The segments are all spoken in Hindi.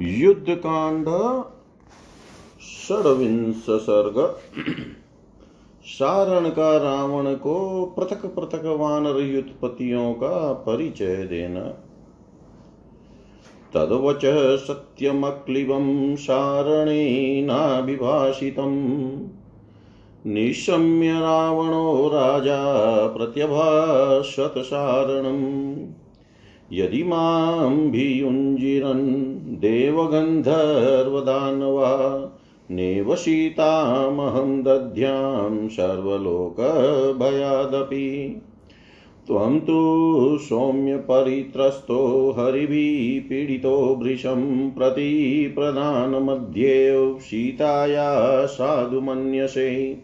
युद्ध कांड षडविंश सर्ग सारण का रावण को पृथक पृथक वानर युद्धपतियों का परिचय देना। तद्वच सत्यमक्लिबं सारणेनाभिभाषितम्। निशम्य रावणो राजा प्रत्यभाषत सारणम् यदि माँ भियुञ्जिरन् देवगन्धर्वदानवा, नेव सीतामहं दध्यां सर्वलोकभयादपि। त्वं तु सौम्य परित्रस्तो हरिभिः भृशं प्रति सीताया साधु मन्यसे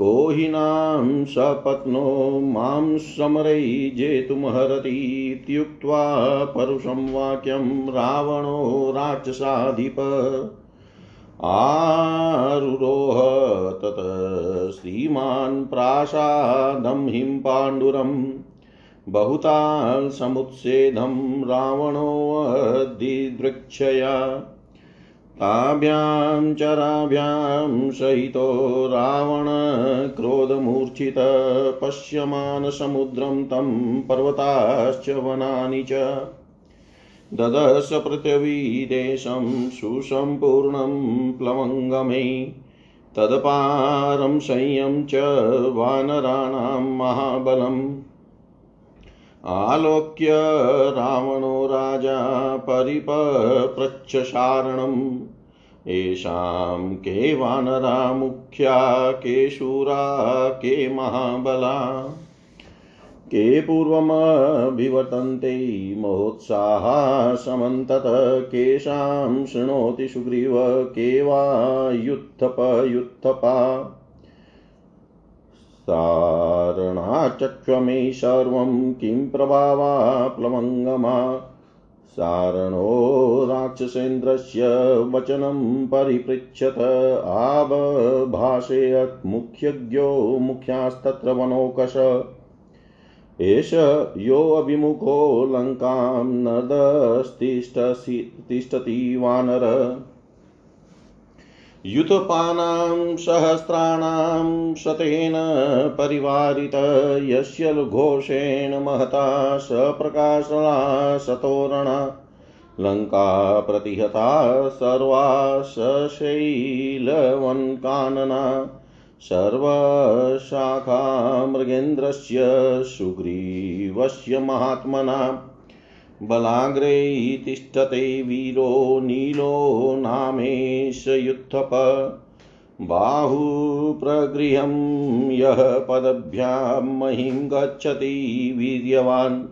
को हि नाम सपत्नो माँ समरै जेतुमहरतीत्युक्त्वा परुषं वाक्यं रावणो राक्षसाधिप। आरुरोह तत श्रीमान् प्रासादं हिं पाण्डुरम् बहुताल् समुत्सेदं रावणोऽदिदृक्षया ताभ्यां चराभ्यां सहितो रावण क्रोधमूर्छित पश्यमान् समुद्रं तं पर्वताश्च वनानि च। ददश पृथिवीदेशं सुसम्पूर्णं प्लवङ्गमै। तदपारं संयं च वानराणां महाबलम्। आलोक्य रावणो राजा परिपप्रच्छसारणम् येषां के वानरा मुख्या के शूरा, के महाबला, के पूर्वमभिवर्तन्ते महोत्साहा, समन्तत केषां शृणोति सुग्रीव, के वा युत्थपयुत्थपा सारणाचक्ष्वमे सर्वं किं प्रभावा प्लवङ्गमा सारणो राक्षसेन्द्रस्य वचनं परिपृच्छत आबभाषेयत् मुख्यज्ञो मुख्यास्तत्र मनोकश एष योऽभिमुखो लङ्कां नदस्तिष्ठति वानर। युतपानां सहस्राणां शतेन परिवारित, यस्य घोषेण महता सप्रकाशला शतोरणा लङ्का प्रतिहता सर्वा सशैलवन्कानना। सर्वशाखा मृगेन्द्रस्य सुग्रीवस्य महात्मना। बलाग्रे तिष्ठते वीरो नीलो नामेश युत्थप बाहुप्रगृहं यः पदभ्यां महिं गच्छति वीर्यवान्।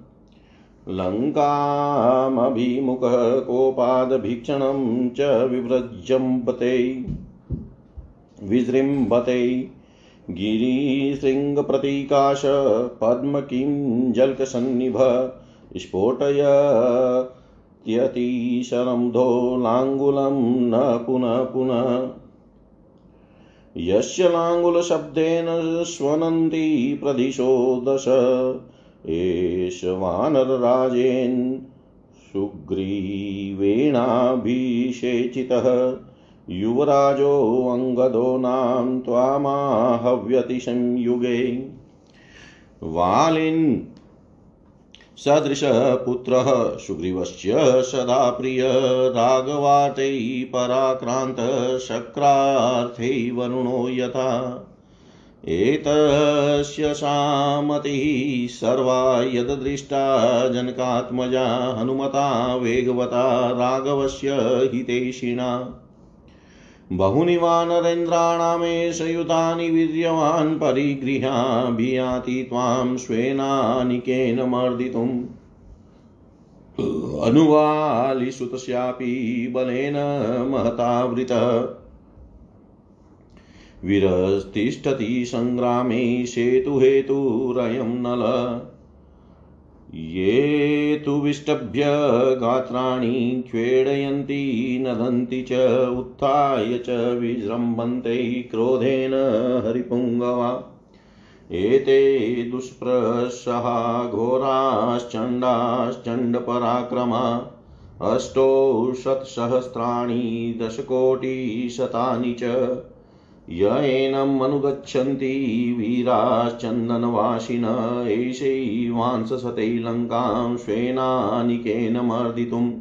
लङ्कामभिमुखः कोपादभीक्षणं च विव्रजम्बते। विजृम्भते। गिरिशृङ्गप्रतीकाश पद्म किं जल्कसन्निभ स्फोटयत्यतिशरंधो लाङ्गुलं न पुनः पुनः। यस्य लाङ्गुलशब्देन स्वनन्ति प्रदिशो दश एष वानरराजेन सुग्रीवेणाभिषेचितः। युवराजोऽङ्गदो नाम त्वामाहव्यतिसंयुगे। वालिन् सदृशः पुत्रः सुग्रीवस्य सदा प्रिय राघवार्तै पराक्रान्तशक्रार्थे वरुणो यथा। एतस्य सामतिः सर्वा यदृष्टा जनकात्मजा हनुमता वेगवता राघवस्य हितैषिणा बहूनि वानरेन्द्राणामेष युतानि वीर्यवान् परिगृहाभियाति त्वां स्वेनानिकेन मर्दितुम्। अनुवालिसुतस्यापि बलेन महतावृतः। विरस्तिष्ठति सङ्ग्रामे सेतुहेतुरयं नल। ये तु विष्टभ्य गात्राणि क्वेडयन्ति, नदन्ति च, उत्थाय च, विजृम्भन्ते क्रोधेन हरिपुङ्गवा। एते दुष्प्रसहा घोराश्चण्डाश्चण्डपराक्रमा, अष्टौ शतसहस्राणि दशकोटिशतानि च। य एनम् अनुगच्छन्ति वीराश्चन्दनवासिन एषैवांससते लङ्कां स्वेनानिकेन मर्दितुम्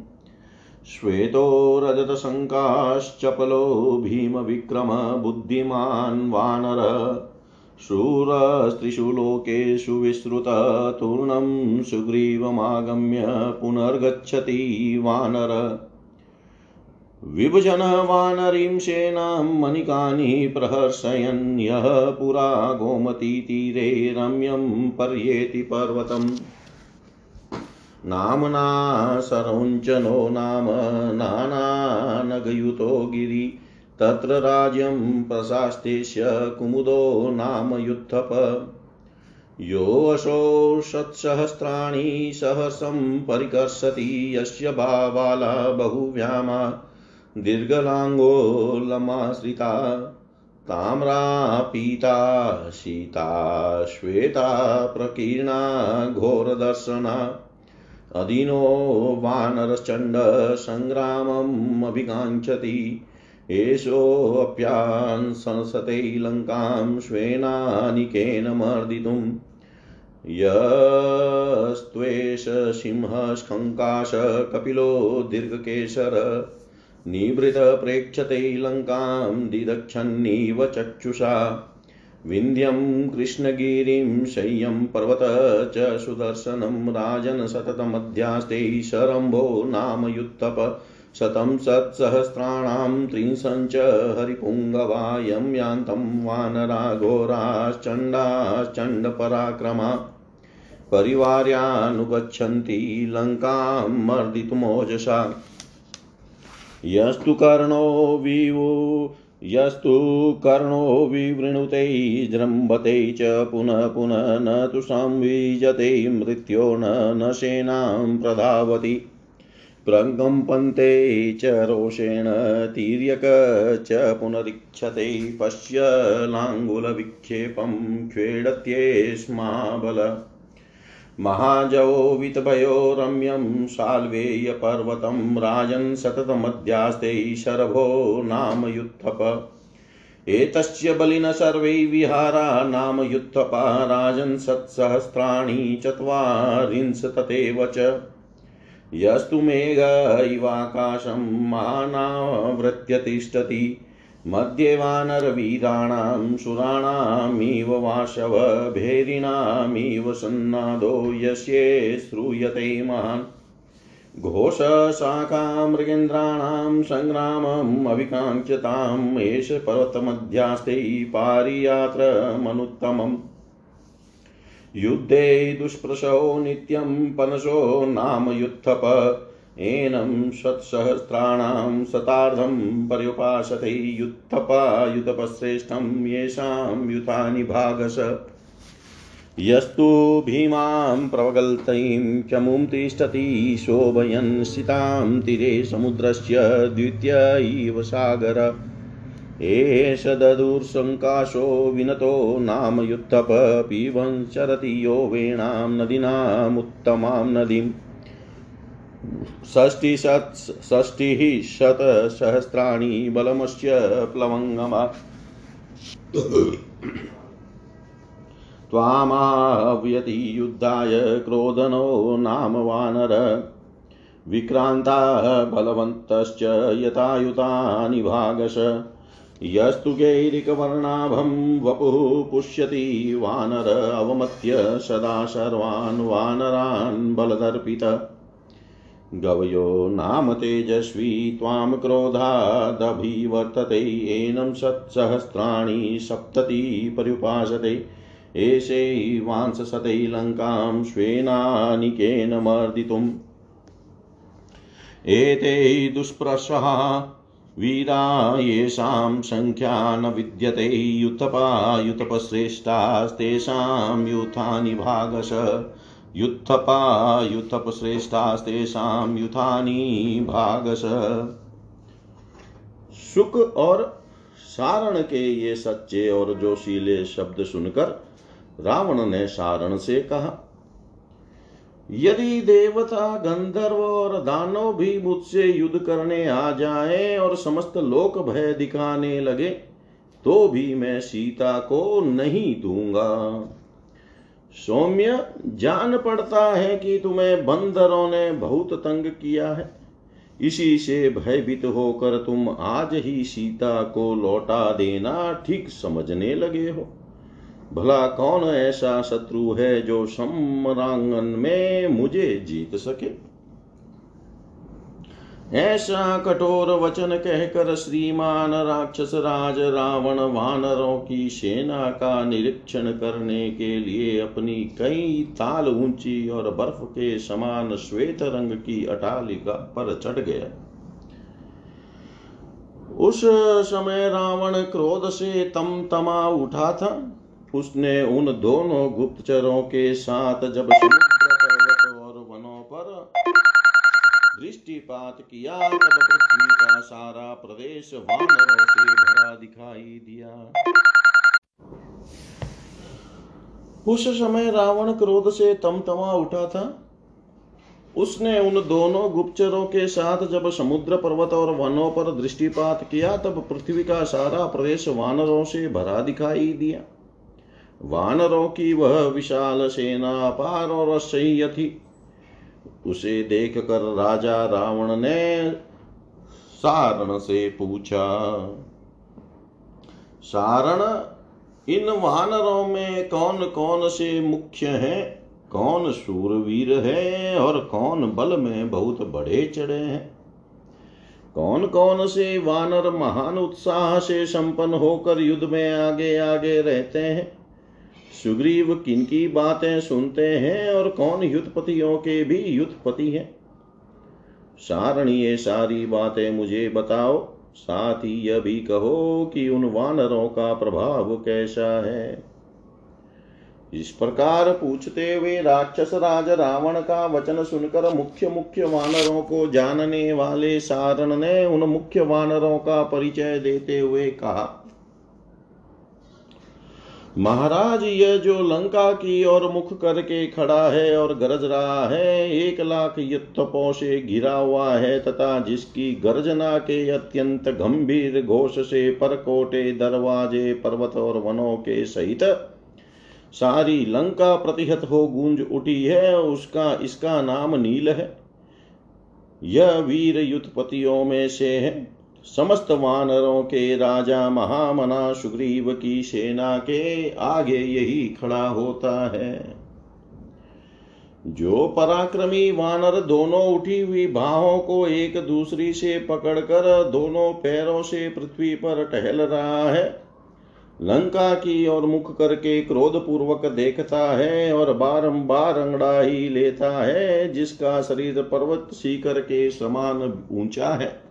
श्वेतो रजतशङ्काश्चपलो भीमविक्रम बुद्धिमान् वानर। शूरस्त्रिषु लोकेषु विश्रुततूर्णं सुग्रीवमागम्य पुनर्गच्छति वानर। विभजन वानरीं सेनां मणिकानि प्रहर्षयन्। यः पुरा गोमतीतीरे रम्यं पर्येति पर्वतम्। नाम्ना सरौञ्चनो नाम नानानगयुतो गिरि। तत्र राज्यं प्रशास्तेष्य कुमुदो नाम युत्थप योऽशो षट्सहस्राणि सहसं परिकर्षति। यस्य बाबाला बहुव्यामा दीर्घलाङ्गो लमाश्रिता ताम्रा पीता शीता श्वेता, प्रकीर्णा, घोरदर्शना, अधीनो वानरश्चण्डसङ्ग्रामम् अभिकाङ्क्षति एषोऽप्यान् संसते लङ्कां स्वेनानिकेन मर्दितुम्। यस्त्वेष सिंहस्कङ्काश कपिलो दीर्घकेशर निवृतप्रेक्षते लङ्कां दिदक्षन्निव चक्षुषा। विन्ध्यं कृष्णगिरिं शय्यं पर्वत च सुदर्शनं राजन् सततमध्यास्ते शरम्भो नाम युत्तप शतं सत्सहस्राणां त्रिंशञ्च हरिपुङ्गवायं यान्तं वानरा घोराश्चण्डाश्चण्डपराक्रमा परिवार्यानुगच्छन्ति लङ्कां मर्दितुमोजसा। यस्तु कर्णो विवो, यस्तु कर्णो विवृणुते जृम्भते च पुनः पुनः न तु संविजते, मृत्यो न न सेनां प्रधावति। प्रकम्पन्ते च रोषेण, तिर्यक च पुनरीक्षते, पश्य लाङ्गुलविक्षेपं क्वेडत्येष्माबल महाजवो वितभयो रम्यं शाल्वेयपर्वतं राजन् सततमध्यास्ते शरभो नाम युत्थप एतस्य बलिन सर्वै विहारा नाम युत्थपा राजन् सत्सहस्राणि चत्वारिंशततेव च। यस्तु मेघ इवाकाशं मानावृत्य तिष्ठति मध्ये वानरवीराणां सुराणामिव वाशव भेरिणामिव सन्नादो यस्ये श्रूयते महान् घोषशाखामृगेन्द्राणां सङ्ग्रामम् अभिकाङ्क्षताम् एष पर्वतमध्यास्ते पारियात्रमनुत्तमम् युद्धे दुष्प्रशो नित्यं पनशो नाम युत्थप एनं षट्सहस्राणां शतार्धं पर्युपासते युत्थपायुतपश्रेष्ठं येषां युतानि भागस यस्तु भीमां प्रवगल्तीं चमुं तिष्ठति शोभयन् स्थितां तीरे समुद्रस्य द्वितीय इव सागर। एष ददुर्सङ्काशो विनतो नाम युत्थप चरति यो वेणां नदीनामुत्तमां नदीम्। षष्टिशत् षष्टिः शतसहस्राणि बलमस्य प्लवङ्गमा। युद्धाय क्रोधनो नाम वानर। विक्रान्ता बलवन्तश्च यथायुतानि भागश यस्तु गैरिकवर्णाभं वपुः पुष्यति वानर अवमत्य सदा सर्वान् वानरान् बलदर्पित। गवयो नाम तेजस्वी त्वां क्रोधादभिवर्तते, एनं सत्सहस्राणि सप्तति पर्युपासते एषैवांससते लङ्कां स्वेनानिकेन मर्दितुम्। एते दुष्प्रशः वीरा येषां सङ्ख्या न विद्यते युतपायुतपश्रेष्ठास्तेषां यूथानि भागश। युत्थपा युत्थपश्रेष्ठास्तेषां युथानि भागस सुख और सारण के ये सच्चे और जोशीले शब्द सुनकर रावण ने सारण से कहा, यदि देवता, गंधर्व और दानव भी मुझसे युद्ध करने आ जाए और समस्त लोक भय दिखाने लगे तो भी मैं सीता को नहीं दूँगा। सौम्य जान पड़ता है कि तुम्हें बंदरों ने बहुत तंग किया है। इसी से भयभीत होकर तुम आज ही सीता को लौटा देना ठीक समझने लगे हो। भला कौन ऐसा शत्रु है जो सम्रांगन में मुझे जीत सके? ऐसा कठोर वचन कहकर श्रीमान राक्षस राज रावण वानरों की सेना का निरीक्षण करने के लिए अपनी कई ताल ऊँची और बर्फ़ के समान श्वेत रंग की अटालिका पर चढ़ गया। उस समय रावण क्रोध से तम तमा उठा था। उसने उन दोनों गुप्तचरों के साथ जब दृष्टिपात किया, तब पृथ्वी का सारा प्रदेश वानरों से भरा दिखाई दिया। उस समय रावण क्रोध से तमतमा उठा था। उसने उन दोनों गुप्तचरों के साथ जब समुद्र पर्वत और वनों पर दृष्टिपात किया, तब पृथ्वी का सारा प्रदेश वानरों से भरा दिखाई दिया। वानरों की वह विशाल सेना, पार और असह्य थी। उसे देख कर राजा रावण ने सारण से पूछा, सारण, इन वानरों में कौन कौन से मुख्य हैं? कौन सूरवीर है और कौन बल में बहुत बड़े चढ़े हैं? कौन कौन से वानर महान उत्साह से संपन्न होकर युद्ध में आगे आगे रहते हैं? सुग्रीव किन की बातें सुनते हैं और कौन युद्धपतियों के भी युद्धपति हैं? सारण ये सारी बातें मुझे बताओ, साथ ही यह भी कहो कि उन वानरों का प्रभाव कैसा है। इस प्रकार पूछते हुए राक्षस राज रावण का वचन सुनकर मुख्य मुख्य वानरों को जानने वाले सारण ने उन मुख्य वानरों का परिचय देते हुए कहा महाराज यह जो लंका की ओर मुख करके खड़ा है और गरज रहा है, एक लाख युद्धपों से घिरा हुआ है तथा जिसकी गर्जना के अत्यंत गंभीर घोष से परकोटे दरवाजे, पर्वत और वनों के सहित सारी लंका प्रतिहत हो गूंज उठी है, उसका, इसका नाम नील है। यह वीर युद्धपतियों में से है। समस्त वानरों के राजा महामना सुग्रीव की सेना के आगे यही खड़ा होता है। जो पराक्रमी वानर दोनों उठी हुई बाहों को एक दूसरी से पकड़कर दोनों पैरों से पृथ्वी पर टहल रहा है, लंका की ओर मुख करके क्रोध पूर्वक देखता है और बारंबार अंगड़ा ही लेता है, जिसका शरीर पर्वत सीकर के समान ऊँचा है।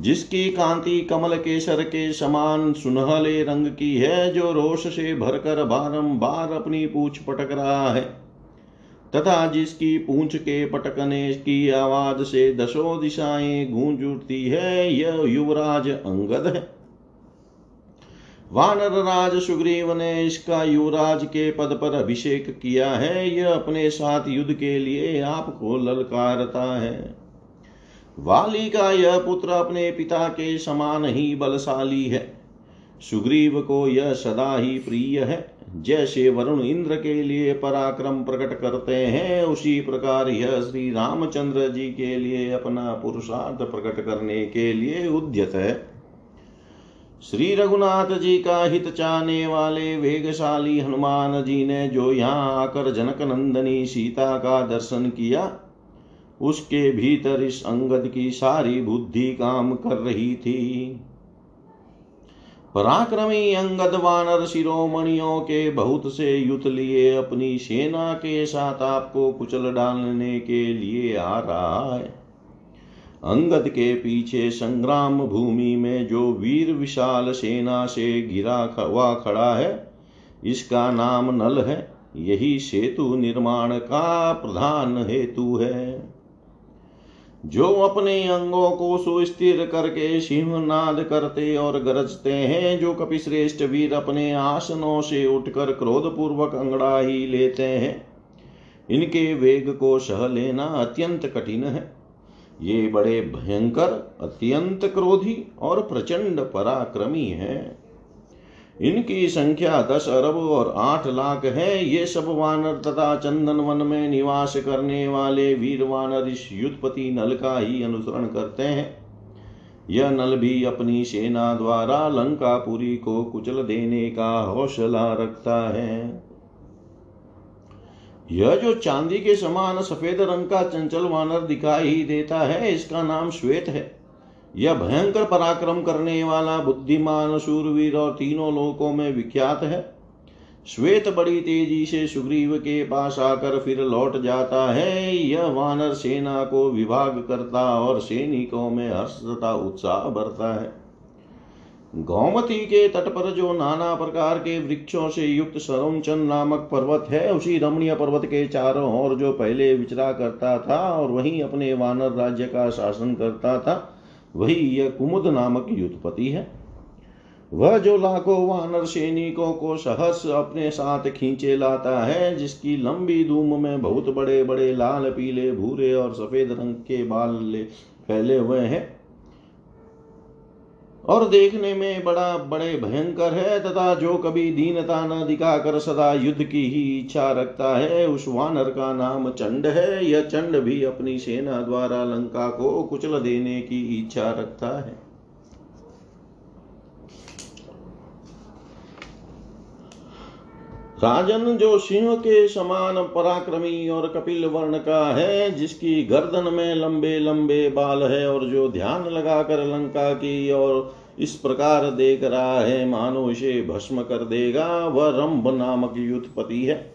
जिसकी कांति कमल केसर के समान सुनहले रंग की है, जो रोष से भरकर बारंबार अपनी पूछ पटक रहा है। तथा जिसकी पूंछ के पटकने की आवाज़ से दसों दिशाएँ गूंज उठती है, यह युवराज अंगद है। वानर राज सुग्रीव ने इसका युवराज के पद पर अभिषेक किया है, यह अपने साथ युद्ध के लिए आपको ललकारता है। वाली का यह पुत्र अपने पिता के समान ही बलशाली है। सुग्रीव को यह सदा ही प्रिय है। जैसे वरुण इंद्र के लिए पराक्रम प्रकट करते हैं, उसी प्रकार यह श्री रामचंद्र जी के लिए अपना पुरुषार्थ प्रकट करने के लिए उद्यत है। श्री रघुनाथ जी का हित चाहने वाले वेगशाली हनुमान जी ने जो यहाँ आकर जनक नंदनी सीता का दर्शन किया उसके भीतर इस अंगद की सारी बुद्धि काम कर रही थी। पराक्रमी अंगद वानर शिरोमणियों के बहुत से युद्ध लिए अपनी सेना के साथ आपको कुचल डालने के लिए आ रहा है। अंगद के पीछे संग्राम भूमि में जो वीर विशाल सेना से घिरा हुआ खड़ा है, इसका नाम नल है। यही सेतु निर्माण का प्रधान हेतु है। जो अपने अंगों को सुस्थिर करके सिंहनाद करते और गरजते हैं, जो कपिश्रेष्ठ वीर अपने आसनों से उठकर क्रोध पूर्वक ही लेते हैं। इनके वेग को सह लेना अत्यंत कठिन है। ये बड़े भयंकर, अत्यंत क्रोधी और प्रचंड पराक्रमी है। इनकी संख्या दस अरब और आठ लाख है। ये सब वानर तथा चंदन वन में निवास करने वाले वीर वानर इस युद्धपति नल का ही अनुसरण करते हैं। यह नल भी अपनी सेना द्वारा लंकापुरी को कुचल देने का हौसला रखता है। यह जो चांदी के समान सफ़ेद रंग का चंचल वानर दिखाई देता है, इसका नाम श्वेत है। यह भयंकर पराक्रम करने वाला बुद्धिमान सूरवीर और तीनों लोकों में विख्यात है। श्वेत बड़ी तेज़ी से सुग्रीव के पास आकर फिर लौट जाता है। यह वानर सेना को विभाग करता और सैनिकों में हर्ष तथा उत्साह भरता है। गौमती के तट पर जो नाना प्रकार के वृक्षों से युक्त सरोचन नामक पर्वत है, उसी रमणीय पर्वत के चारों ओर जो पहले विचरा करता था और वहीं अपने वानर राज्य का शासन करता था वही यह कुमुद नामक युद्धपति है। वह जो लाखों वानर सैनिकों को सहस अपने साथ खींचे लाता है, जिसकी लंबी धूम में बहुत बड़े बड़े लाल, पीले, भूरे और सफ़ेद रंग के बाल फैले हुए हैं और देखने में बड़ा, बड़े भयंकर है, तथा जो कभी दीनता न दिखाकर सदा युद्ध की ही इच्छा रखता है, उस वानर का नाम चंड है। यह चंड भी अपनी सेना द्वारा लंका को कुचल देने की इच्छा रखता है। राजन जो सिंह के समान पराक्रमी और कपिल वर्ण का है, जिसकी गर्दन में लंबे लंबे बाल है और जो ध्यान लगाकर लंका की और इस प्रकार देख रहा है, मानो इसे भस्म कर देगा। वह रंभ नामक युद्धपति है।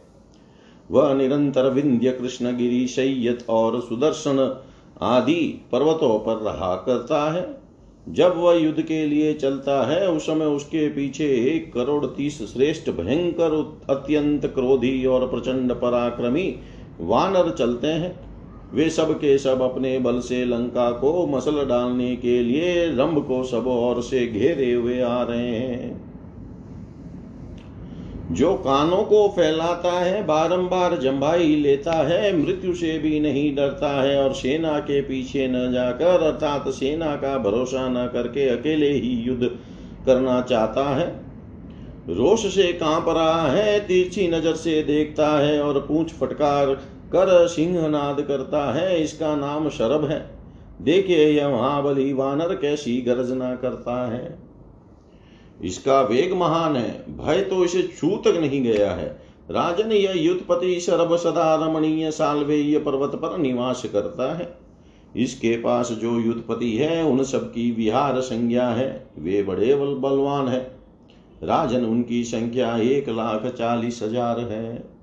वह निरंतर विंध्य कृष्णगिरी सैयत और सुदर्शन आदि पर्वतों पर रहा करता है। जब वह युद्ध के लिए चलता है, उस समय उसके पीछे एक करोड़ तीस श्रेष्ठ, भयंकर, अत्यंत क्रोधी और प्रचंड पराक्रमी वानर चलते हैं। वे सब के सब अपने बल से लंका को मसल डालने के लिए रंभ को सब और से घेरे हुए आ रहे हैं। जो कानों को फैलाता है, बारंबार जम्भाई लेता है, मृत्यु से भी नहीं डरता है और सेना के पीछे न जाकर, अर्थात सेना का भरोसा न करके अकेले ही युद्ध करना चाहता है। रोष से काँप रहा है, तिरछी नज़र से देखता है और पूछ फटकार कर सिंहनाद करता है। इसका नाम शरभ है। देखिए यह महाबली वानर कैसी गर्जना करता है। इसका वेग महान है, भय तो इसे छू तक नहीं गया है। राजन यह युद्धपति सर्व सदा रमणीय सालवेय पर्वत पर निवास करता है। इसके पास जो युद्धपति है, उन सबकी विहार संज्ञा है। वे बड़े बल बलवान है। राजन उनकी संख्या एक लाख चालीस हज़ार है।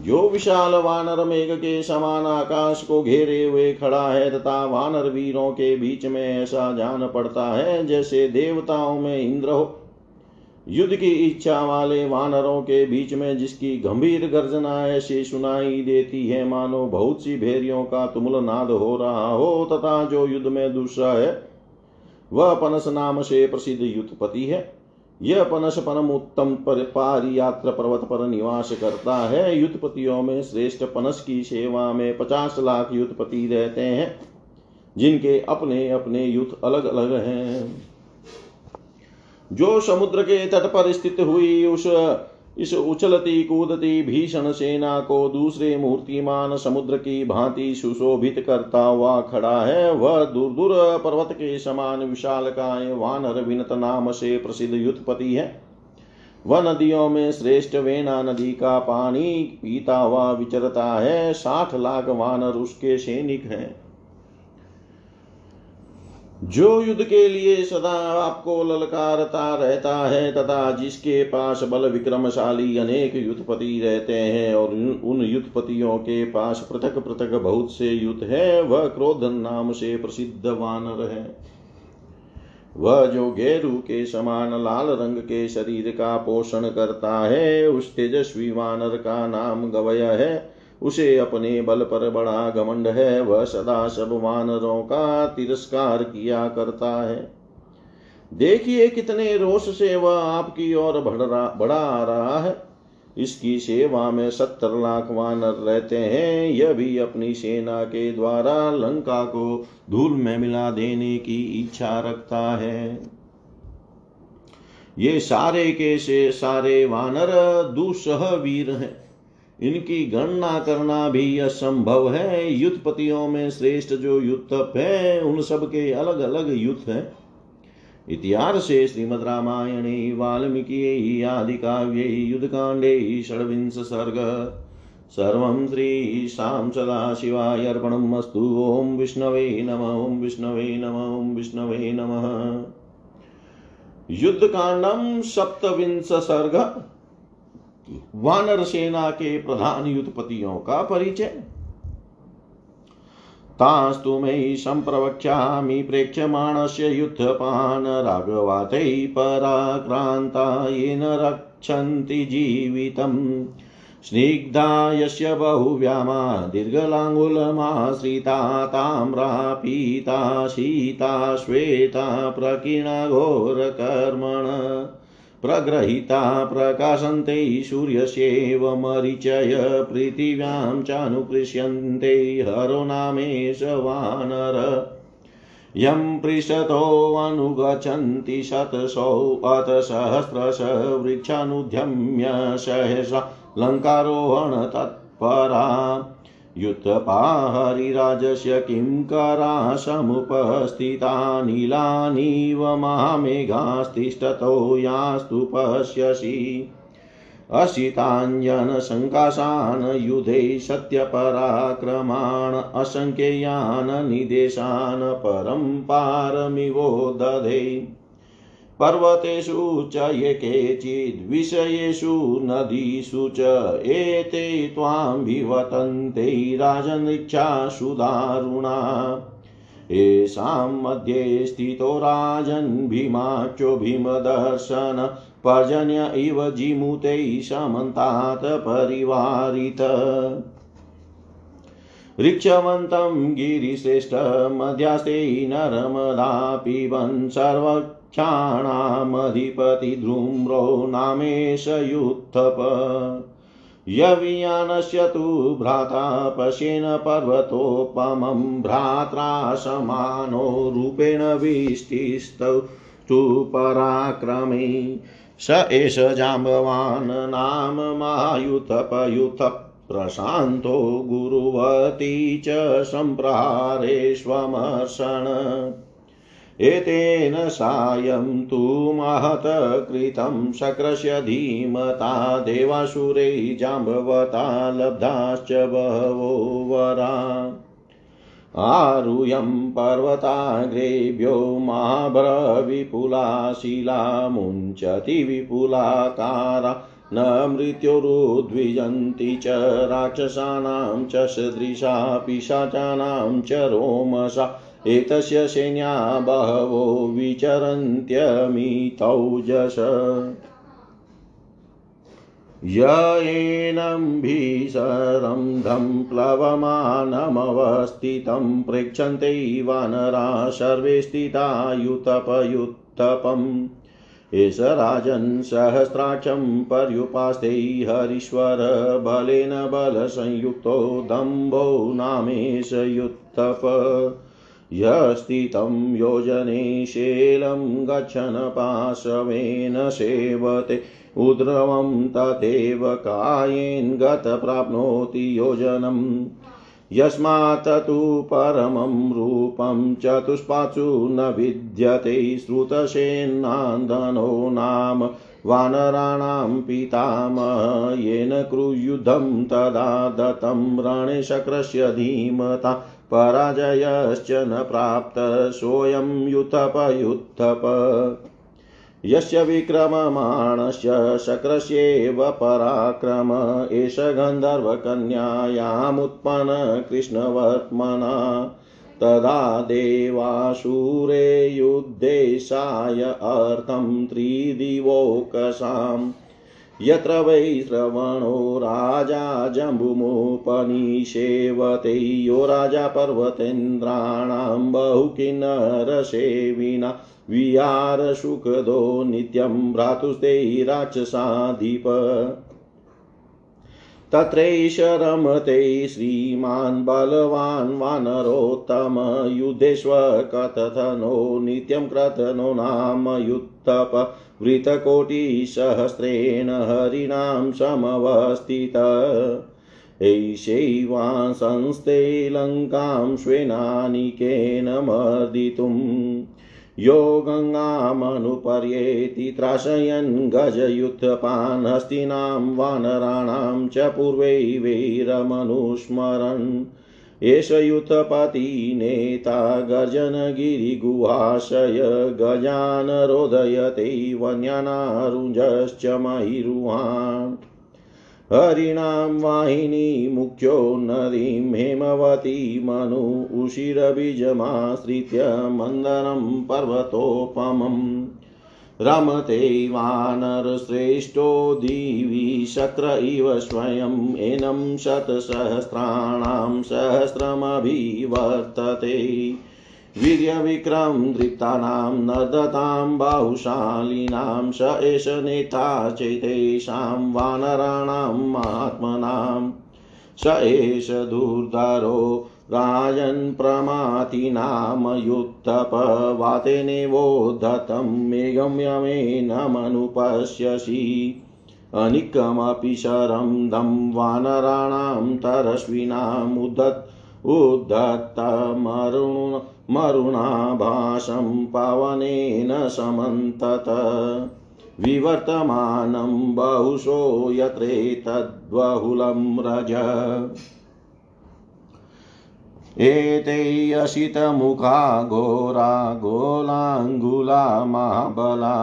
जो विशाल वानर मेघ के समान आकाश को घेरे हुए खड़ा है तथा वानर वीरों के बीच में ऐसा जान पड़ता है जैसे देवताओं में इंद्र हो। युद्ध की इच्छा वाले वानरों के बीच में जिसकी गंभीर गर्जना ऐसी सुनाई देती है, मानो बहुत सी भेरियों का तुमुल नाद हो रहा हो तथा जो युद्ध में दूसरा है, वह पनस नाम से प्रसिद्ध युद्धपति है। यह पनस परम उत्तम पर पारियात्र पर्वत पर निवास करता है। युद्धपतियों में श्रेष्ठ पनस की सेवा में पचास लाख युद्धपति रहते हैं, जिनके अपने अपने युद्ध अलग अलग हैं। जो समुद्र के तट पर स्थित हुई उस इस उछलती कूदती भीषण सेना को दूसरे मूर्तिमान समुद्र की भांति सुशोभित करता हुआ खड़ा है। वह दूर दूर पर्वत के समान विशाल काय वानर विनत नाम से प्रसिद्ध युद्धपति है। वह नदियों में श्रेष्ठ वेना नदी का पानी पीता हुआ विचरता है। साठ लाख वानर उसके सैनिक हैं। जो युद्ध के लिए सदा आपको ललकारता रहता है, तथा जिसके पास बल विक्रमशाली अनेक युद्धपति रहते हैं और उन युद्धपतियों के पास पृथक पृथक बहुत से युद्ध है, वह क्रोधन नाम से प्रसिद्ध वानर है। वह जो गेरु के समान लाल रंग के शरीर का पोषण करता है, उस तेजस्वी वानर का नाम गवय है। उसे अपने बल पर बड़ा घमंड है, वह सदा सब वानरों का तिरस्कार किया करता है। देखिए कितने रोष से वह आपकी ओर बढ़ा आ रहा है। इसकी सेवा में सत्तर लाख वानर रहते हैं, यह भी अपनी सेना के द्वारा लंका को धूल में मिला देने की इच्छा रखता है। ये सारे के से सारे वानर दुसह वीर हैं। इनकी गणना करना भी असंभव है। युद्धपतियों में श्रेष्ठ जो युद्धप है, उन सब के अलग अलग युद्ध है। इतिहासे श्रीमद् रामायणे वाल्मीकियै आदिकाव्ये युद्धकाण्डे षड्विंश सर्ग। सर्वं श्रीशां सदाशिवाय अर्पणम् अस्तु। ॐ विष्णवे नम ॐ विष्णवे नम ॐ विष्णवे नमः। युद्धकाण्डं सप्तविंश सर्ग। वानर सेना के प्रधान युद्धपतियों का परिचय। तास्तु मयि सम्प्रवक्ष्यामि प्रेक्ष्यमाणस्य युद्धपान् राघवातै पराक्रान्ता येन रक्षन्ति जीवितम्। स्निग्धा यस्य बहुव्यामा दीर्घलाङ्गुलमाश्रिता ताम्रा पीता शीता श्वेता प्रकीर्णघोरकर्मण। प्रग्रहीता प्रकाशन्ते सूर्यस्येव मरीचय पृथिव्यां चानुकृष्यन्ते हरो नामेश वानर। यं पृषतोऽनुगच्छन्ति शतशो अथ सहस्रश वृक्षानुद्यम्य सहसा लङ्कारोहण तत्परा युद्धपाहरिराजस्य किङ्करा समुपस्थिता नीलानीव महामेघास्तिष्ठतो यास्तु पश्यसि। असिताञ्जनशङ्काशान् युधे सत्यपराक्रमान् असङ्ख्ययान् निदेशान् परं पारमिवो दधे पर्वतेषु च ये केचिद्विषयेषु नदीषु च एते त्वां विवतन्ते राजनृक्षासु दारुणा। येषां मध्ये स्थितो राजन् भीमाख्यो भीमदर्शन, पर्जन्य इव जिमुते समन्तात् परिवारित। ऋक्षवन्तं गिरिश्रेष्ठमध्यास्ते नर्मदा पिबन् क्षाणामधिपतिध्रुम्रो नामेश युत्थप यवियानस्य तु भ्राता पश्येन पर्वतोपमं भ्रात्रा समानो रूपेण विष्टिस्तौ तु पराक्रमे। स एष जाम्बवान् नाम मायुतपयुतप् प्रशान्तो गुरुवती च सम्प्रहारेष्वमर्षण। एतेन सायं तु महत कृतं शक्रस्य धीमता, देवासुरै जाम्बवता, लब्धाश्च बहवो वरा। आरुयं पर्वताग्रेभ्यो महाभ्रविपुला शिला मुञ्चति विपुलाकारा, न मृत्युरुद्विजन्ति च राक्षसानां च सदृशा, पिशाचानां च रोमसा एतस्य सेन्या बहवो विचरन्त्यमितौजस य एनं भीषरं धं प्लवमानमवस्थितं प्रेक्षन्ते वानरा सर्वे स्थिता एष राजन् पर्युपास्ते हरीश्वर बलेन बलसंयुक्तो दम्भो नामेश युत्तप। यस्थितं योजने शेलं गच्छन् पाशवेन सेवते। उद्रवं तथैव कायेन गत प्राप्नोति योजनम् यस्मात् तु परमं रूपं चतुष्पात्सु न विद्यते। श्रुतसेन्नान्दनो नाम वानराणां पितामह येन क्रुयुधं तदा दत्तं रणे धीमता। पराजयश्च न प्राप्त सोऽयं युथपयुत्थप यस्य विक्रममाणस्य शक्रस्येव पराक्रम, एष गन्धर्वकन्यायामुत्पन्न कृष्णवर्त्मना। तदा देवासुरे युद्धेशाय अर्थं त्रिदिवोकसाम्। यत्र वै श्रवणो राजा जम्बुमुपनिषेवते। यो राजा पर्वतेन्द्राणां बहुकिन्नरसेविना। विहारसुखदो नित्यं भ्रातुस्ते राक्षसाधिप तत्रैष रमते श्रीमान् बलवान् वानरोत्तम युद्धेष्वकथनो नित्यं क्रतनो नाम युत्थप वृतकोटिसहस्रेण हरिणां समवस्थित। ऐषैवांसंस्ते लङ्कां स्वेनानिकेन मर्दितुम् यो गङ्गामनुपर्येति त्राशयन् गजयुत्थपान् हस्तीनां वानराणां च पूर्वै वैरमनुस्मरन्। एष युथपति नेता गर्जनगिरिगुहाशय गजान् रोदयते वन्यानारुजश्च महिरुहान्। हरिणां वाहिनी मुख्यो नदीं हेमवतीमनु उशिरबीजमाश्रित्य मन्दरं पर्वतोपमम्। रमते वानरश्रेष्ठो दिवि शक्र इव स्वयम् एनं शतसहस्राणां सहस्रमभिवर्तते। वीर्यविक्रम दृप्तानां नदतां बाहुशालिनां स एष नेता चैतेषां वानराणां महात्मनां स एष दुर्धरो राजन् प्रमातिनामयुत्थपवातेनेवोद्धतं मेघं यमेनमनुपश्यसि अनिकमपि शरं दं वानराणां तरश्विनामुदत् उद्धतमरुण मरुणाभासं पवनेन समन्तत। विवर्तमानं बहुशो यत्रेतद्बहुलं रज। एते अशितमुखा घोरा गोलाङ्गुला महाबला।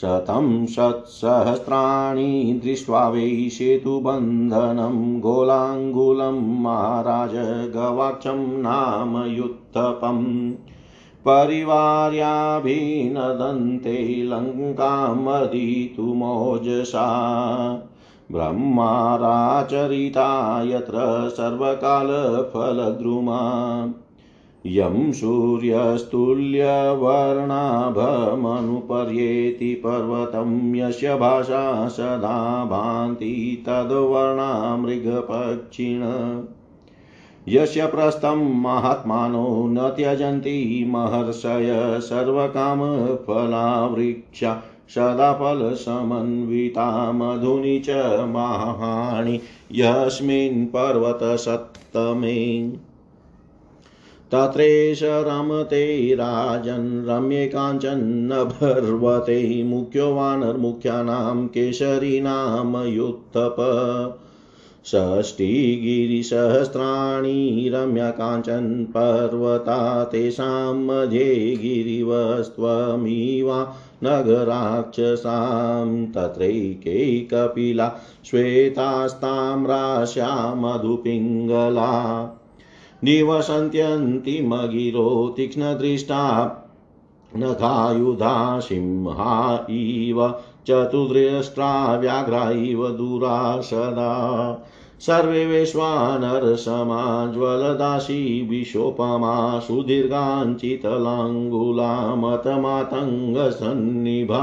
शतं शत्सहस्राणि दृष्ट्वा वै सेतुबन्धनं गोलाङ्गुलं महाराज गवाक्षं नाम युत्थपम् परिवार्याभिनदन्ते लङ्कामदितुमोजसा ब्रह्माराचरिता यत्र सर्वकालफलद्रुमा यं सूर्यस्तुल्यवर्णाभमनुपर्येति पर्वतं यस्य भाषा सदा भान्ति तद्वर्णा मृगपक्षिण यस्य प्रस्थं महात्मानो न त्यजन्ति महर्षय सर्वकामफला वृक्षा सदा फलसमन्विता मधुनि च महाहानि यस्मिन् पर्वतसत्तमे तत्रेश रमते राजन् रम्ये काञ्चन्नभर्वते मुख्यो वानर्मुख्यानां केशरीनां युत्थप षष्टिगिरिसहस्राणि रम्या काञ्चन् पर्वता तेषां मध्ये गिरिवस्त्वमिवा नगराक्षसां तत्रैके कपिला श्वेतास्ताम्राश्या मधुपिङ्गला। निवसन्त्यन्तिमगिरो तीक्ष्णदृष्टा नखायुधा सिंहा इव चतुर्द्रष्ट्रा व्याघ्रा इव दूरा सदा सर्वे वैश्वानरसमाज्वलदासी विशोपमा सुदीर्घाञ्चितलाङ्गुला मतमातङ्गसन्निभा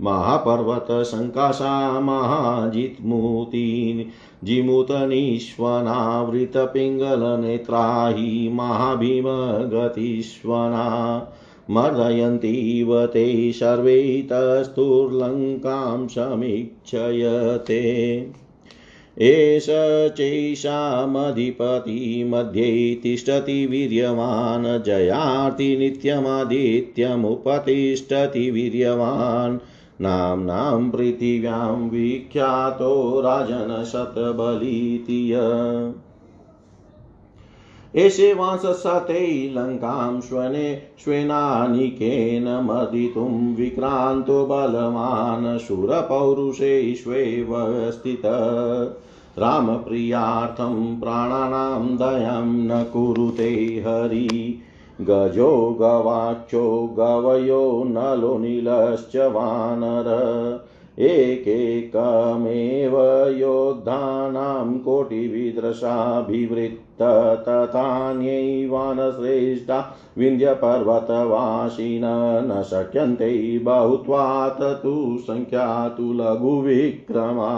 महापर्वतसङ्काशा महाजित्मूति जिमुतनीश्वनावृतपिङ्गलनेत्रा हि महाभीमगतिष्वना मर्दयन्तीव ते सर्वे तस्तुर्लङ्कां समीक्षयते। एष चैषामधिपति मध्ये तिष्ठति वीर्यवान् जयार्ति नित्यमादित्यमुपतिष्ठति वीर्यवान्। नाम्नां पृथिव्यां विख्यातो राजनशतबलीतिय। एषे वांससते लङ्कां श्वने श्वेनानिकेन मदितुं विक्रान्तो बलवान् शूरपौरुषेष्वेव स्थित। रामप्रियार्थं प्राणानां दयां न कुरुते हरि। गजो गवाक्षो गवयो नलो नीलश्च वानर। एकैकमेव योद्धानां कोटिविदृशाभिवृत्त तथान्यैवानश्रेष्ठा विन्ध्यपर्वतवासिन न शक्यन्ते बहुत्वात् तु सङ्ख्या तु लघुविक्रमा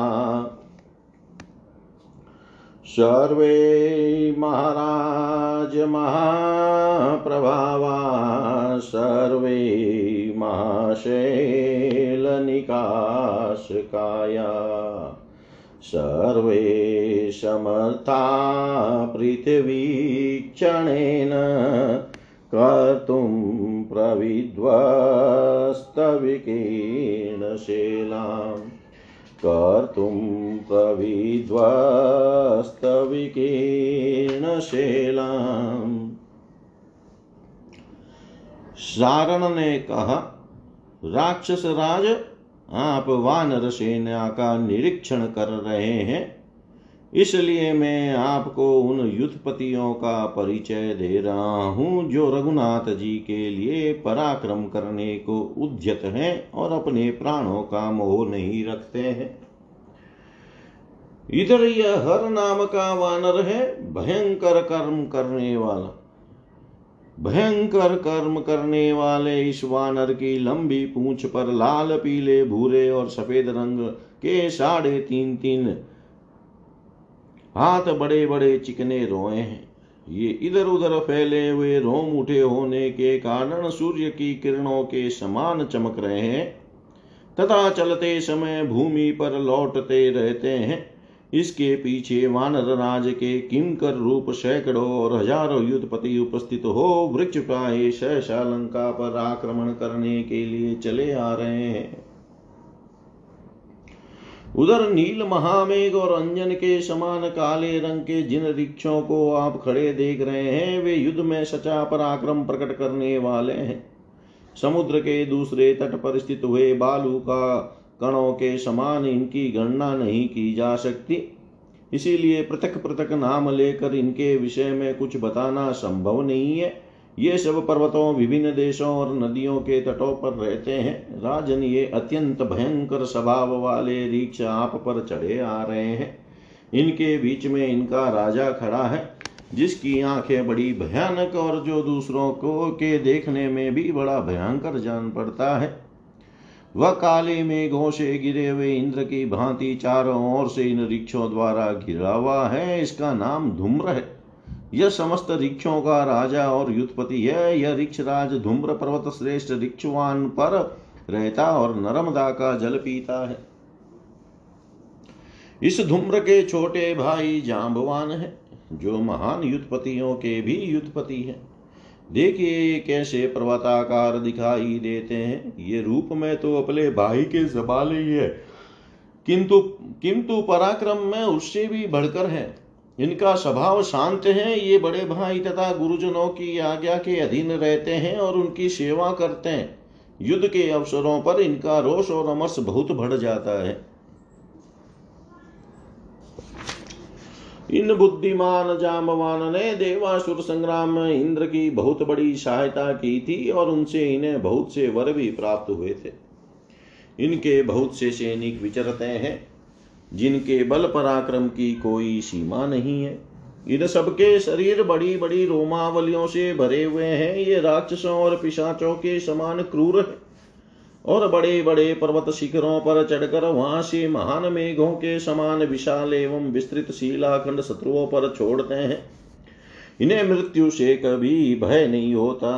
सर्वे महाराज महाप्रभावा सर्वे महाशैलनिकाशकाया। सर्वे समर्था पृथिवीक्षणेन कर्तुं प्रविध्वस्तविकीर्णशीलाम्। कर्तुं प्रविध्वस्तविकीर्णशेलाम् सारण ने कहा, राक्षस राज, आप वानर सेना का निरीक्षण कर रहे हैं। इसलिए मैं आपको उन युद्धपतियों का परिचय दे रहा हूँ, जो रघुनाथ जी के लिए पराक्रम करने को उद्यत हैं और अपने प्राणों का मोह नहीं रखते हैं। इधर यह हर नाम का वानर है, भयंकर कर्म करने वाला। भयंकर कर्म करने वाले इस वानर की लंबी पूंछ पर लाल, पीले, भूरे और सफ़ेद रंग के साढ़े तीन तीन हाथ बड़े बड़े चिकने रोए हैं। ये इधर उधर फैले हुए रोम उठे होने के कारण सूर्य की किरणों के समान चमक रहे हैं। तथा चलते समय भूमि पर लौटते रहते हैं। इसके पीछे वानर राज के किंकर रूप सैकड़ों और हज़ारों युद्धपति उपस्थित हो वृक्ष प्राय सहसा लंका पर आक्रमण करने के लिए चले आ रहे हैं। उधर नील महामेघ और अंजन के समान काले रंग के जिन रिक्षों को आप खड़े देख रहे हैं, वे युद्ध में सचा पराक्रम प्रकट करने वाले हैं। समुद्र के दूसरे तट पर स्थित हुए बालू का कणों के समान इनकी गणना नहीं की जा सकती। इसीलिए पृथक पृथक नाम लेकर इनके विषय में कुछ बताना संभव नहीं है। ये सब पर्वतों, विभिन्न देशों और नदियों के तटों पर रहते हैं। राजन, ये अत्यंत भयंकर स्वभाव वाले रीक्ष आप पर चढ़े आ रहे हैं। इनके बीच में इनका राजा खड़ा है, जिसकी आँखें बड़ी भयानक और जो दूसरों को के देखने में भी बड़ा भयंकर जान पड़ता है। वह काले मेघों से गिरे हुए इंद्र की भांति चारों ओर से इन रिक्षों द्वारा घिरा हुआ है। इसका नाम धूम्र है। यह समस्त रिक्षों का राजा और युद्धपति है। यह रिक्ष राज धूम्र पर्वत श्रेष्ठ रिक्षवान पर रहता और नर्मदा का जल पीता है। इस धूम्र के छोटे भाई जाम्बवान है, जो महान युद्धपतियों के भी युद्धपति है। देखिए कैसे पर्वताकार दिखाई देते हैं। ये रूप में तो अपने भाई के जबाले ही है। किंतु किंतु पराक्रम में उससे भी बढ़कर है। इनका स्वभाव शांत है, ये बड़े भाई तथा गुरुजनों की आज्ञा के अधीन रहते हैं और उनकी सेवा करते हैं। युद्ध के अवसरों पर इनका रोष और अमर्ष बहुत बढ़ जाता है। इन बुद्धिमान, जामवान ने देवासुर संग्राम में इंद्र की बहुत बड़ी सहायता की थी और उनसे इन्हें बहुत से वर भी प्राप्त हुए थे। इनके बहुत से सैनिक विचरते हैं। जिनके बल पराक्रम की कोई सीमा नहीं है। इन सबके शरीर बड़ी बड़ी रोमावलियों से भरे हुए हैं। ये राक्षसों और पिशाचों के समान क्रूर है और बड़े बड़े पर्वत शिखरों पर चढ़कर वहाँ से महान मेघों के समान विशाल एवं विस्तृत शिलाखंड शत्रुओं पर छोड़ते हैं। इन्हें मृत्यु से कभी भय नहीं होता।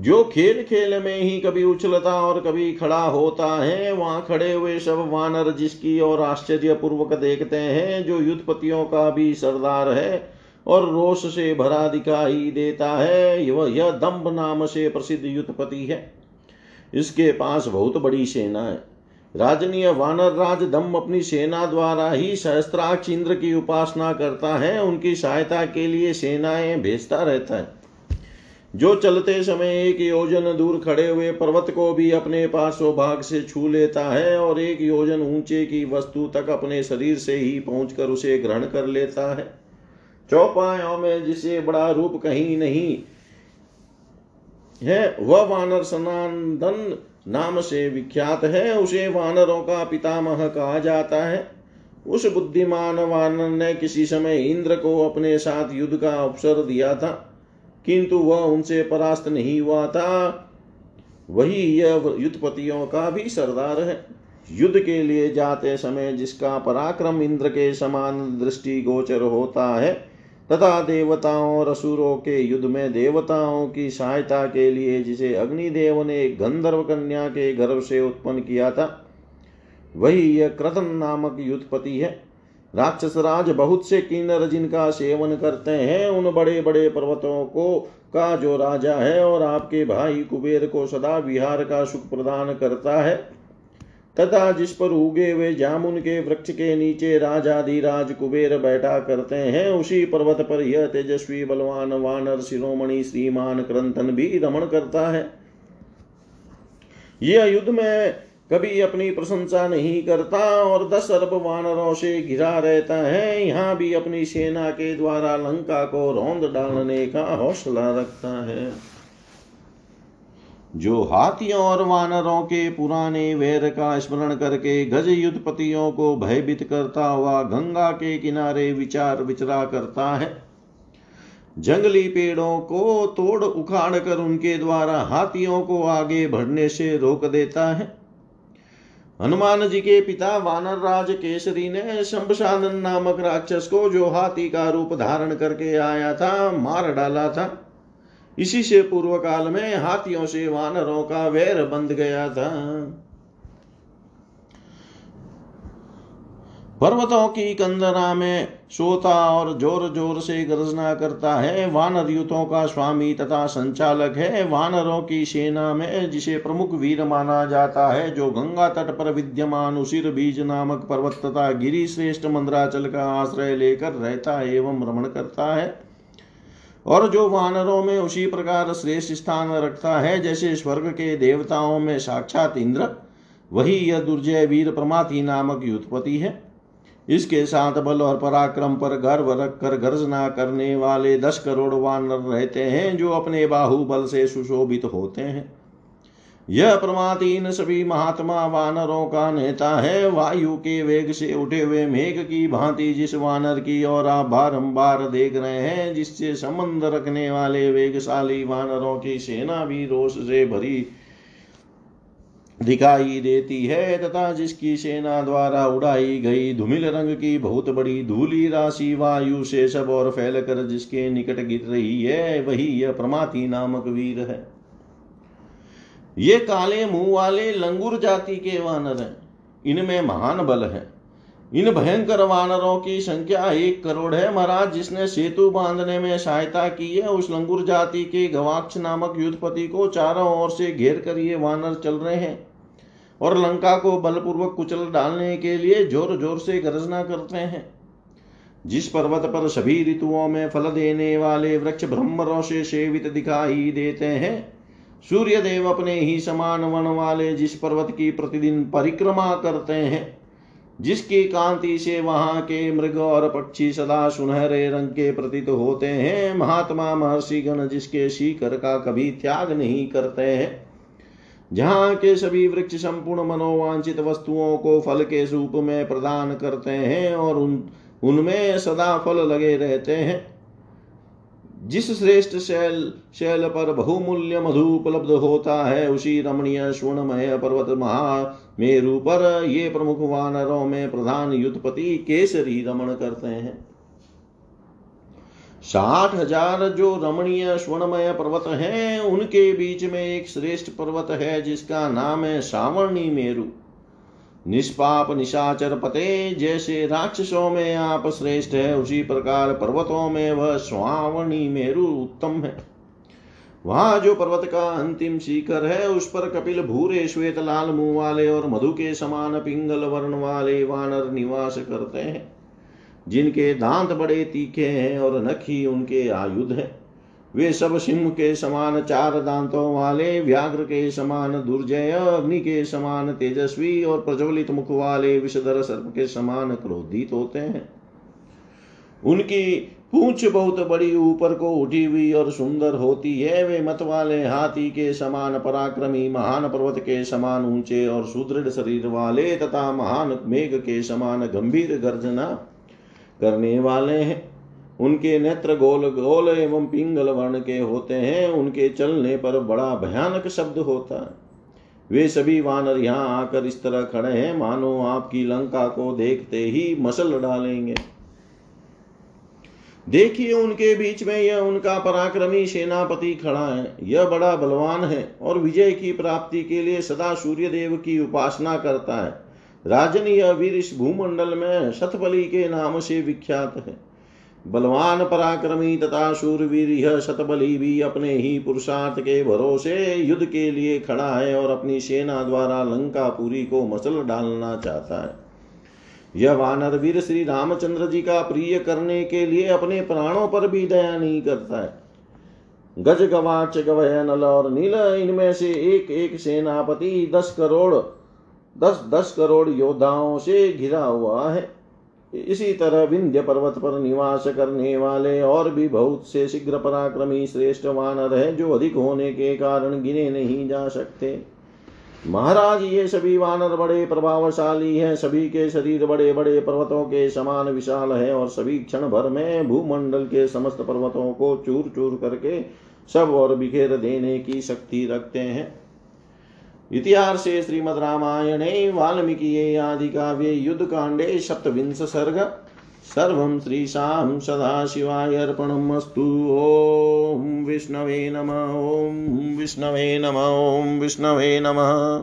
जो खेल खेल में ही कभी उछलता और कभी खड़ा होता है, वहाँ खड़े हुए सब वानर जिसकी और आश्चर्य पूर्वक देखते हैं, जो युद्धपतियों का भी सरदार है और रोष से भरा दिखाई देता है वह यह दम्भ नाम से प्रसिद्ध युद्धपति है। इसके पास बहुत बड़ी सेना है। राजनीय वानर राज दम अपनी सेना द्वारा ही सहस्त्राक्ष इंद्र की उपासना करता है, उनकी सहायता के लिए सेनाएँ भेजता रहता है। जो चलते समय एक योजन दूर खड़े हुए पर्वत को भी अपने पास सौभाग्य से छू लेता है और एक योजन ऊँचे की वस्तु तक अपने शरीर से ही पहुंचकर उसे ग्रहण कर लेता है। चौपायों में जिसे बड़ा रूप कहीं नहीं है, वह वानर सनातन नाम से विख्यात है। उसे वानरों का पितामह कहा जाता है। उस बुद्धिमान वानर ने किसी समय इंद्र को अपने साथ युद्ध का अवसर दिया था। किंतु वह उनसे परास्त नहीं हुआ था। वही यह युद्धपतियों का भी सरदार है। युद्ध के लिए जाते समय जिसका पराक्रम इंद्र के समान दृष्टि गोचर होता है, तथा देवताओं और असुरों के युद्ध में देवताओं की सहायता के लिए जिसे अग्निदेव ने गंधर्व कन्या के गर्भ से उत्पन्न किया था, वही यह क्रतन नामक युद्धपति है। राक्षस राज बहुत से किन्नर जिनका सेवन करते हैं, उन बड़े बड़े पर्वतों को का जो राजा है और आपके भाई कुबेर को सदा विहार का सुख प्रदान करता है। तथा जिस पर उगे हुए जामुन के वृक्ष के नीचे राजाधिराज कुबेर बैठा करते हैं, उसी पर्वत पर यह तेजस्वी, बलवान, वानर, शिरोमणि, श्रीमान क्रंथन भी रमण करता है। यह युद्ध में कभी अपनी प्रशंसा नहीं करता और दस अरब वानरों से घिरा रहता है। यहाँ भी अपनी सेना के द्वारा लंका को रौंद डालने का हौसला रखता है। जो हाथियों और वानरों के पुराने वैर का स्मरण करके गज युद्धपतियों को भयभीत करता हुआ गंगा के किनारे विचार विचरा करता है। जंगली पेड़ों को तोड़ उखाड़ कर उनके द्वारा हाथियों को आगे बढ़ने से रोक देता है। हनुमान जी के पिता वानर राज केसरी ने शंभसानन नामक राक्षस को जो हाथी का रूप धारण करके आया था, मार डाला था। इसी से पूर्व काल में हाथियों से वानरों का वैर बंध गया था। पर्वतों की कंदरा में सोता और ज़ोर ज़ोर से गर्जना करता है। वानर युतों का स्वामी तथा संचालक है। वानरों की सेना में जिसे प्रमुख वीर माना जाता है, जो गंगा तट पर विद्यमान उसिर बीज नामक पर्वत तथा गिरी श्रेष्ठ मंद्राचल का आश्रय लेकर रहता एवं भ्रमण करता है। और जो वानरों में उसी प्रकार श्रेष्ठ स्थान रखता है, जैसे स्वर्ग के देवताओं में साक्षात इंद्र, वही यह दुर्जय वीर प्रमाति नामक युद्धपति है। इसके साथ बल और पराक्रम पर गर्व रखकर गर्जना करने वाले दस करोड़ वानर रहते हैं जो अपने बाहुबल से सुशोभित होते हैं। यह प्रमातीन सभी महात्मा वानरों का नेता है। वायु के वेग से उठे हुए मेघ की भांति जिस वानर की ओर आप बारंबार देख रहे हैं, जिससे संबंध रखने वाले वेगशाली वानरों की सेना भी रोष से भरी दिखाई देती है तथा जिसकी सेना द्वारा उड़ाई गई धूमिल रंग की बहुत बड़ी धूली राशि वायु से सब और फैलकर जिसके निकट गिर रही है, वही यह प्रमाति नामक वीर है। ये काले मुँह वाले लंगुर जाति के वानर हैं। इनमें महान बल है। इन भयंकर वानरों की संख्या एक करोड़ है। महाराज, जिसने सेतु बांधने में सहायता की है, उस लंगुर जाति के गवाक्ष नामक युद्धपति को चारों ओर से घेर कर ये वानर चल रहे हैं। और लंका को बलपूर्वक कुचल डालने के लिए ज़ोर ज़ोर से गर्जना करते हैं। जिस पर्वत पर सभी ऋतुओं में फल देने वाले वृक्ष ब्रह्मरों से सेवित दिखाई देते हैं सूर्य देव अपने ही समान वन वाले जिस पर्वत की प्रतिदिन परिक्रमा करते हैं, जिसकी कांति से वहाँ के मृग और पक्षी सदा सुनहरे रंग के प्रतीत होते हैं, महात्मा महर्षि गण जिसके शिखर का कभी त्याग नहीं करते हैं। जहाँ के सभी वृक्ष संपूर्ण मनोवांचित वस्तुओं को फल के रूप में प्रदान करते हैं और उन, उनमें सदा फल लगे रहते हैं। जिस श्रेष्ठ शैल शैल पर बहुमूल्य मधु उपलब्ध होता है, उसी रमणीय स्वर्णमय पर्वत महामेरु पर ये प्रमुख वानरों में प्रधान युद्धपति केसरी रमण करते हैं। साठ हज़ार जो रमणीय स्वर्णमय पर्वत हैं, उनके बीच में एक श्रेष्ठ पर्वत है, जिसका नाम है सावर्णी मेरु। निष्पाप निशाचर पते, जैसे राक्षसों में आप श्रेष्ठ है, उसी प्रकार पर्वतों में वह स्वावणी मेरु उत्तम है। वहाँ जो पर्वत का अंतिम शिखर है, उस पर कपिल भूरे, श्वेत, लाल मुँह वाले और मधु के समान पिंगल वर्ण वाले वानर निवास करते हैं। जिनके दांत बड़े तीखे हैं और नखी उनके आयुध हैं। वे सब सिंह के समान चार दांतों वाले, व्याघ्र के समान दुर्जय, अग्नि के समान तेजस्वी और प्रज्वलित मुख वाले विषधर सर्प के समान क्रोधित होते हैं। उनकी पूछ बहुत बड़ी, ऊपर को उठी हुई और सुंदर होती है। वे मत वाले हाथी के समान, पराक्रमी महान पर्वत के समान ऊँचे और सुदृढ़ शरीर वाले तथा महान मेघ के समान गंभीर गर्जना करने वाले हैं। उनके नेत्र गोल गोल एवं पिंगल वर्ण के होते हैं। उनके चलने पर बड़ा भयानक शब्द होता है। वे सभी वानर यहाँ आकर इस तरह खड़े हैं। मानो आपकी लंका को देखते ही मसल डालेंगे। देखिए, उनके बीच में यह उनका पराक्रमी सेनापति खड़ा है। यह बड़ा बलवान है और विजय की प्राप्ति के लिए सदा सूर्य देव की उपासना करता है। राजन यह वीर इस भूमंडल में शतबली के नाम से विख्यात है। बलवान पराक्रमी तथा शूरवीर यह शतबली भी अपने ही पुरुषार्थ के भरोसे युद्ध के लिए खड़ा है और अपनी सेना द्वारा लंकापुरी को मसल डालना चाहता है। यह वानर वीर श्री रामचंद्र जी का प्रिय करने के लिए अपने प्राणों पर भी दया नहीं करता है। गज गवाच गवय नल और नील, इनमें से एक एक सेनापति दस करोड़ दस दस करोड़ योद्धाओं से घिरा हुआ है। इसी तरह विंध्य पर्वत पर निवास करने वाले और भी बहुत से शीघ्र पराक्रमी श्रेष्ठ वानर है जो अधिक होने के कारण गिने नहीं जा सकते। महाराज, ये सभी वानर बड़े प्रभावशाली हैं। सभी के शरीर बड़े बड़े पर्वतों के समान विशाल है और सभी क्षण भर में भूमंडल के समस्त पर्वतों को चूर चूर करके सब और बिखेर देने की शक्ति रखते हैं। इतिहासे श्रीमद्रामायणे वाल्मीकि आदि काव्ये युद्धकाण्डे सप्तविंश सर्ग सर्वं श्रीशां सदाशिवाय अर्पणमस्तु। ॐ विष्णवे नम, ॐ विष्णवे नम, ॐ विष्णवे नमः।